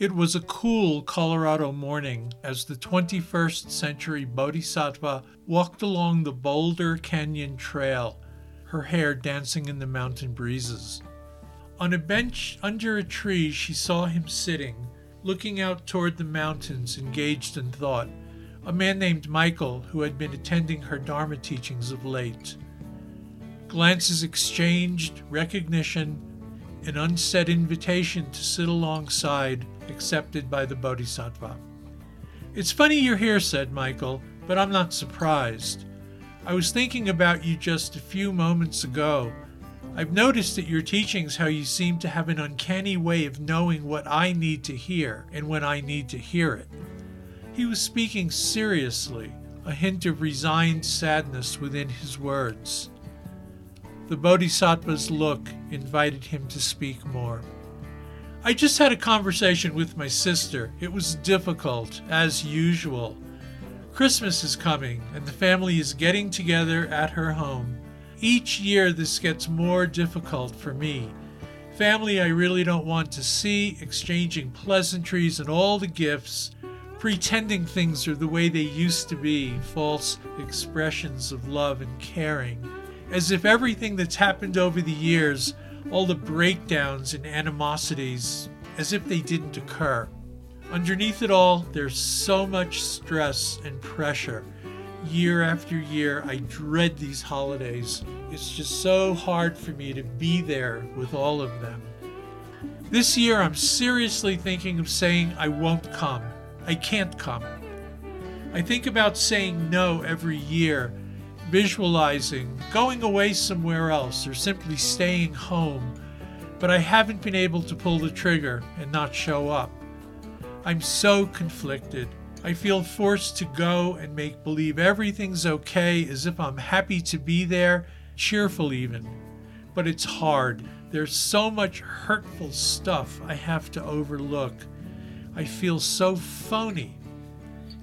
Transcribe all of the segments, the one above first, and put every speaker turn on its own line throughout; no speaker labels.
It was a cool Colorado morning as the 21st century Bodhisattva walked along the Boulder Canyon Trail, her hair dancing in the mountain breezes. On a bench under a tree, she saw him sitting, looking out toward the mountains, engaged in thought, a man named Michael who had been attending her Dharma teachings of late. Glances exchanged, recognition, an unsaid invitation to sit alongside, accepted by the Bodhisattva. It's funny you're here, said Michael, but I'm not surprised. I was thinking about you just a few moments ago. I've noticed at your teachings how you seem to have an uncanny way of knowing what I need to hear and when I need to hear it. He was speaking seriously, a hint of resigned sadness within his words. The Bodhisattva's look invited him to speak more. I just had a conversation with my sister. It was difficult, as usual. Christmas is coming, and the family is getting together at her home. Each year, this gets more difficult for me. Family I really don't want to see, exchanging pleasantries and all the gifts, pretending things are the way they used to be, false expressions of love and caring, as if everything that's happened over the years, all the breakdowns and animosities, as if they didn't occur. Underneath it all, there's so much stress and pressure. Year after year, I dread these holidays. It's just so hard for me to be there with all of them. This year, I'm seriously thinking of saying I won't come. I can't come. I think about saying no every year, visualizing going away somewhere else or simply staying home, but I haven't been able to pull the trigger and not show up. I'm so conflicted. I feel forced to go and make believe everything's okay as if I'm happy to be there, cheerful even. But it's hard. There's so much hurtful stuff I have to overlook. I feel so phony.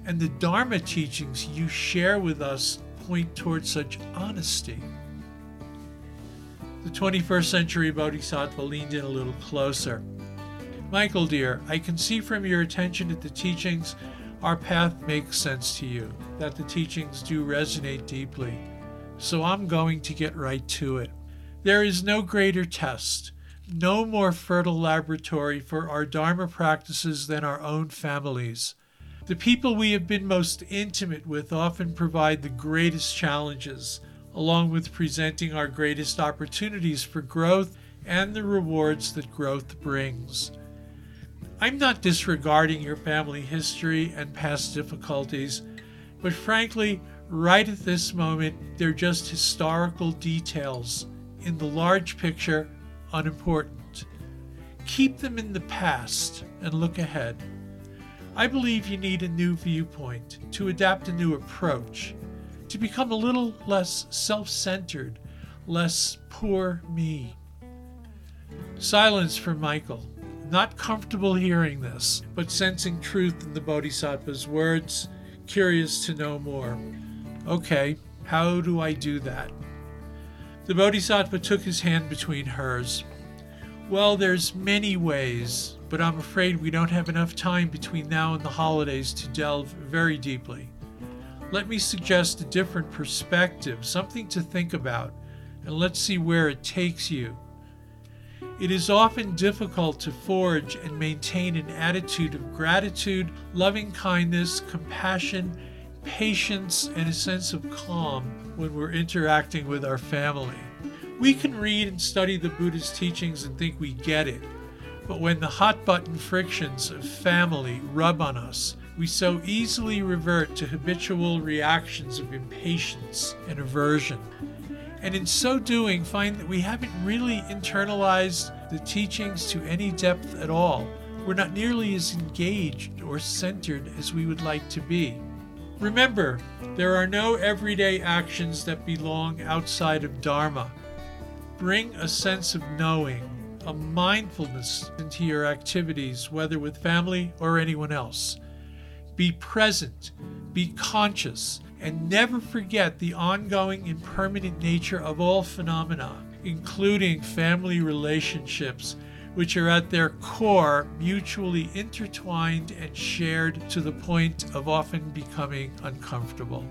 And the Dharma teachings you share with us point towards such honesty. The 21st century Bodhisattva leaned in a little closer. Michael, dear, I can see from your attention at the teachings our path makes sense to you, that the teachings do resonate deeply. So I'm going to get right to it. There is no greater test, no more fertile laboratory for our Dharma practices than our own families. The people we have been most intimate with often provide the greatest challenges, along with presenting our greatest opportunities for growth and the rewards that growth brings. I'm not disregarding your family history and past difficulties, but frankly, right at this moment, they're just historical details. In the large picture, unimportant. Keep them in the past and look ahead. I believe you need a new viewpoint, to adapt a new approach, to become a little less self centered, less poor me. Silence for Michael not comfortable hearing this, but sensing truth in the Bodhisattva's words, curious to know more. Okay, how do I do that? The Bodhisattva took his hand between hers. Well, there's many ways, but I'm afraid we don't have enough time between now and the holidays to delve very deeply. Let me suggest a different perspective, something to think about, and let's see where it takes you. It is often difficult to forge and maintain an attitude of gratitude, loving kindness, compassion, patience, and a sense of calm when we're interacting with our family. We can read and study the Buddha's teachings and think we get it, but when the hot button frictions of family rub on us, we so easily revert to habitual reactions of impatience and aversion and in so doing find that we haven't really internalized the teachings to any depth at all. We're not nearly as engaged or centered as we would like to be. Remember, there are no everyday actions that belong outside of Dharma. Bring a sense of knowing, a mindfulness into your activities, whether with family or anyone else. Be present, be conscious, and never forget the ongoing and permanent nature of all phenomena, including family relationships, which are at their core mutually intertwined and shared to the point of often becoming uncomfortable.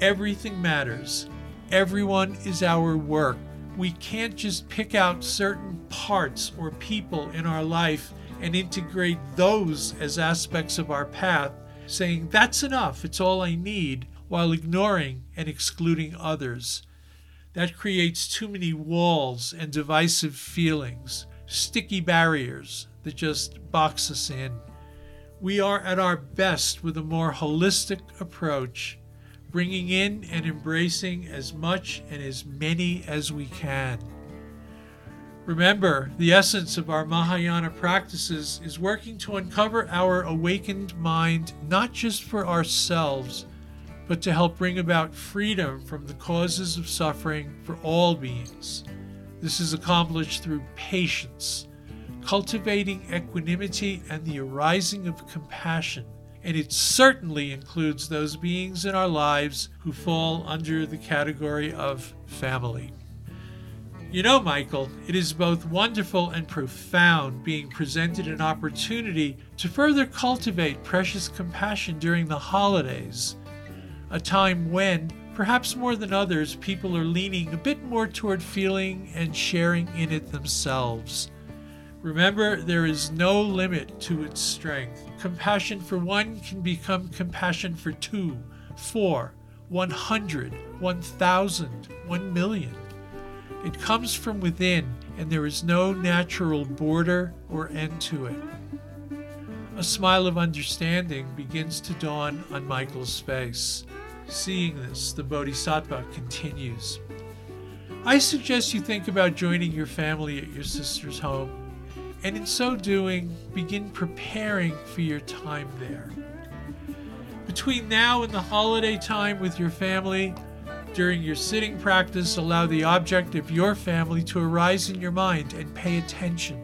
Everything matters. Everyone is our work. We can't just pick out certain parts or people in our life and integrate those as aspects of our path, saying, That's enough, it's all I need, while ignoring and excluding others. That creates too many walls and divisive feelings, sticky barriers that just box us in. We are at our best with a more holistic approach, bringing in and embracing as much and as many as we can. Remember, the essence of our Mahayana practices is working to uncover our awakened mind not just for ourselves, but to help bring about freedom from the causes of suffering for all beings. This is accomplished through patience, cultivating equanimity, and the arising of compassion. And it certainly includes those beings in our lives who fall under the category of family. You know, Michael, it is both wonderful and profound being presented an opportunity to further cultivate precious compassion during the holidays, a time when, perhaps more than others, people are leaning a bit more toward feeling and sharing in it themselves. Remember, there is no limit to its strength. Compassion for one can become compassion for two, four, one hundred, one thousand, one million. It comes from within, and there is no natural border or end to it. A smile of understanding begins to dawn on Michael's face. Seeing this, the Bodhisattva continues. I suggest you think about joining your family at your sister's home, and in so doing, begin preparing for your time there. Between now and the holiday time with your family, during your sitting practice, allow the object of your family to arise in your mind and pay attention.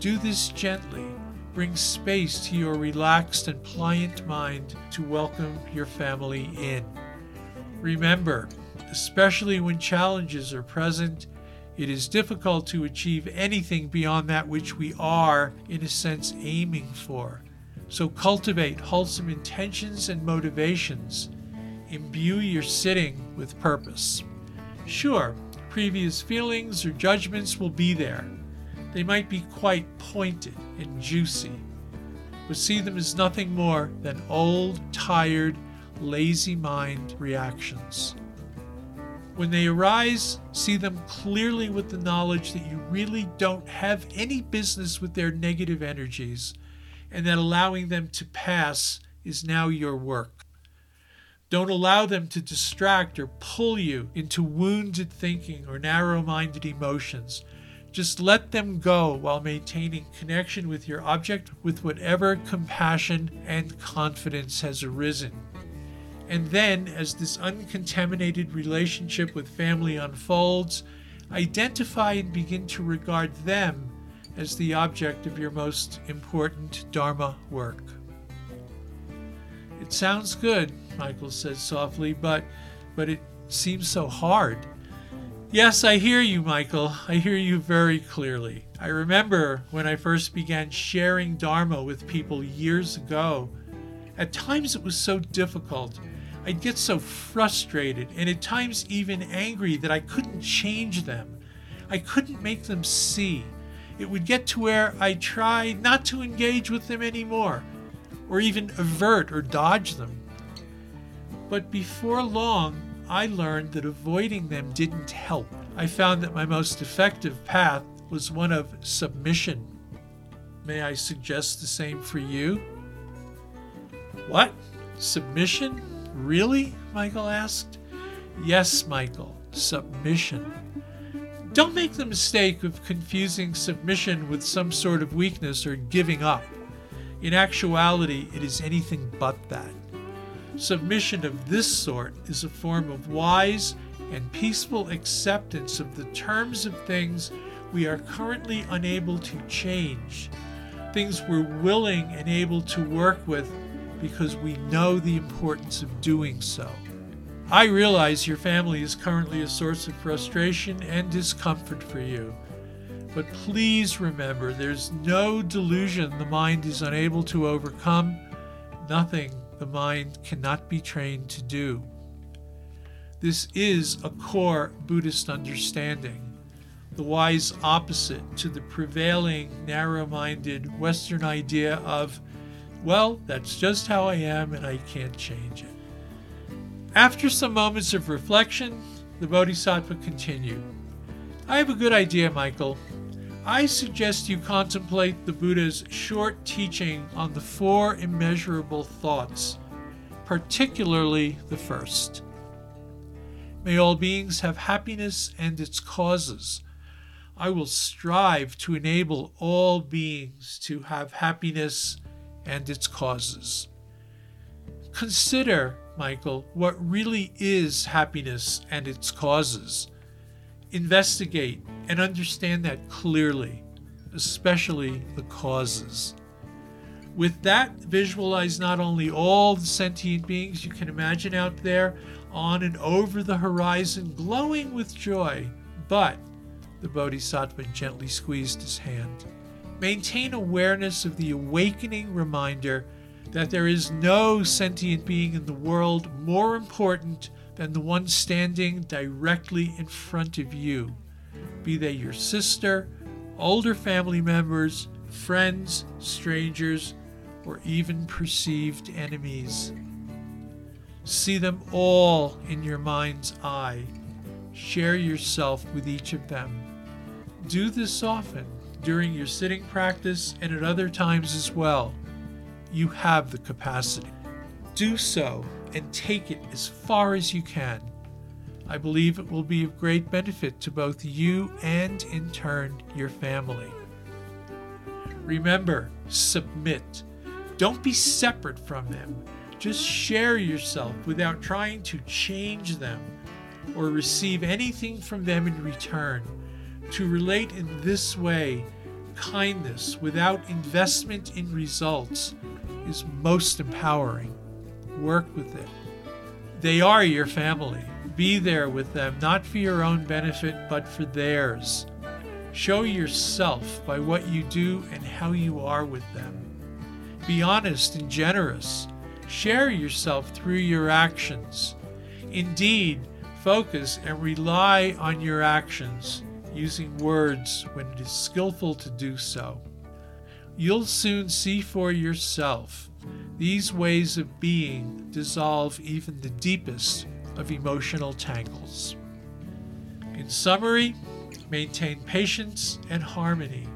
Do this gently. Bring space to your relaxed and pliant mind to welcome your family in. Remember, especially when challenges are present, it is difficult to achieve anything beyond that which we are, in a sense, aiming for. So cultivate wholesome intentions and motivations imbue your sitting with purpose. Sure, previous feelings or judgments will be there. They might be quite pointed and juicy, but see them as nothing more than old, tired, lazy mind reactions. When they arise, see them clearly with the knowledge that you really don't have any business with their negative energies, and that allowing them to pass is now your work. Don't allow them to distract or pull you into wounded thinking or narrow minded emotions. Just let them go while maintaining connection with your object with whatever compassion and confidence has arisen. And then, as this uncontaminated relationship with family unfolds, identify and begin to regard them as the object of your most important Dharma work. It sounds good, Michael said softly, but but it seems so hard. Yes, I hear you, Michael. I hear you very clearly. I remember when I first began sharing Dharma with people years ago. At times it was so difficult. I'd get so frustrated and at times even angry that I couldn't change them. I couldn't make them see. It would get to where I tried not to engage with them anymore, or even avert or dodge them. But before long, I learned that avoiding them didn't help. I found that my most effective path was one of submission. May I suggest the same for you? What? Submission? Really? Michael asked. Yes, Michael, submission. Don't make the mistake of confusing submission with some sort of weakness or giving up. In actuality, it is anything but that. Submission of this sort is a form of wise and peaceful acceptance of the terms of things we are currently unable to change, things we're willing and able to work with because we know the importance of doing so. I realize your family is currently a source of frustration and discomfort for you, But please remember there's no delusion the mind is unable to overcome, nothing the mind cannot be trained to do. This is a core Buddhist understanding, the wise opposite to the prevailing narrow minded Western idea of, well, that's just how I am and I can't change it. After some moments of reflection, the Bodhisattva continued. I have a good idea, Michael. I suggest you contemplate the Buddha's short teaching on the four immeasurable thoughts, particularly the first. May all beings have happiness and its causes. I will strive to enable all beings to have happiness and its causes. Consider, Michael, what really is happiness and its causes investigate and understand that clearly, especially the causes. With that, visualize not only all the sentient beings you can imagine out there on and over the horizon, glowing with joy, but the Bodhisattva gently squeezed his hand. Maintain awareness of the awakening reminder that there is no sentient being in the world more important than the one standing directly in front of you, be they your sister, older family members, friends, strangers, or even perceived enemies. See them all in your mind's eye. Share yourself with each of them. Do this often during your sitting practice and at other times as well. You have the capacity. Do so and take it as far as you can. I believe it will be of great benefit to both you and, in turn, your family. Remember, submit. Don't be separate from them. Just share yourself without trying to change them or receive anything from them in return. To relate in this way, kindness without investment in results, is most empowering work with it. They are your family. Be there with them, not for your own benefit, but for theirs. Show yourself by what you do and how you are with them. Be honest and generous. Share yourself through your actions. Indeed, focus and rely on your actions, using words when it is skillful to do so. You'll soon see for yourself these ways of being dissolve even the deepest of emotional tangles. In summary, maintain patience and harmony,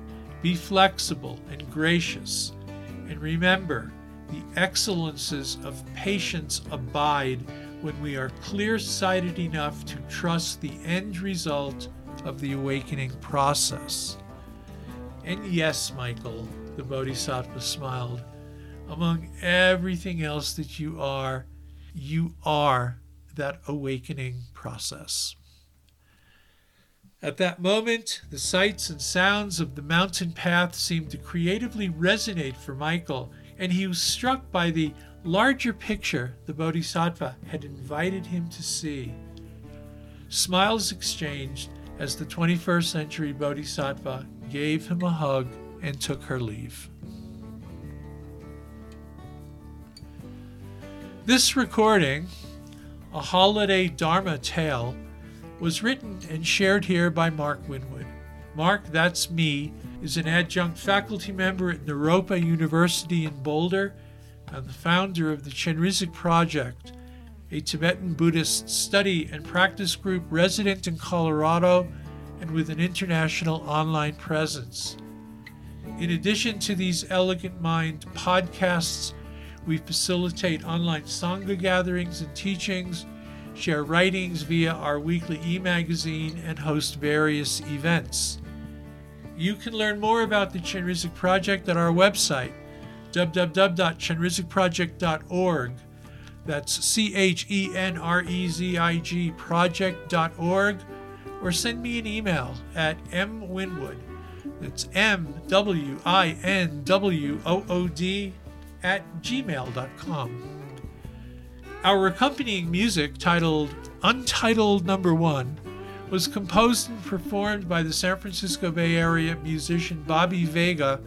be flexible and gracious, and remember the excellences of patience abide when we are clear sighted enough to trust the end result of the awakening process. And yes, Michael, the Bodhisattva smiled, among everything else that you are, you are that awakening process. At that moment, the sights and sounds of the mountain path seemed to creatively resonate for Michael, and he was struck by the larger picture the Bodhisattva had invited him to see. Smiles exchanged as the 21st century Bodhisattva gave him a hug and took her leave. This recording, a holiday Dharma tale, was written and shared here by Mark Winwood. Mark, that's me, is an adjunct faculty member at Naropa University in Boulder and the founder of the Chenrezig Project, a Tibetan Buddhist study and practice group resident in Colorado and with an international online presence. In addition to these Elegant Mind podcasts, we facilitate online Sangha gatherings and teachings, share writings via our weekly e magazine, and host various events. You can learn more about the Chenrezig Project at our website, www.chenrezigproject.org. That's C H E N R E Z I G project.org, or send me an email at mwinwood. That's M W I N W O O D at gmail.com. Our accompanying music, titled Untitled Number One, was composed and performed by the San Francisco Bay Area musician Bobby Vega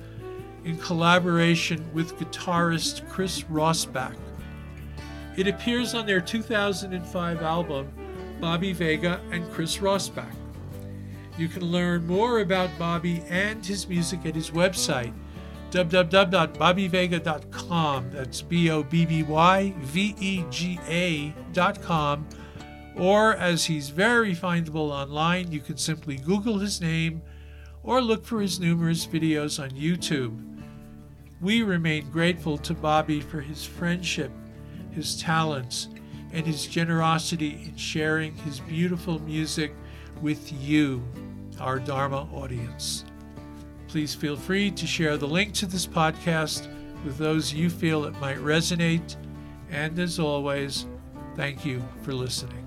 in collaboration with guitarist Chris Rossback. It appears on their 2005 album, Bobby Vega and Chris Rossback. You can learn more about Bobby and his music at his website, www.bobbyvega.com. That's B O B B Y V E G A.com. Or, as he's very findable online, you can simply Google his name or look for his numerous videos on YouTube. We remain grateful to Bobby for his friendship, his talents, and his generosity in sharing his beautiful music with you, our Dharma audience. Please feel free to share the link to this podcast with those you feel it might resonate. And as always, thank you for listening.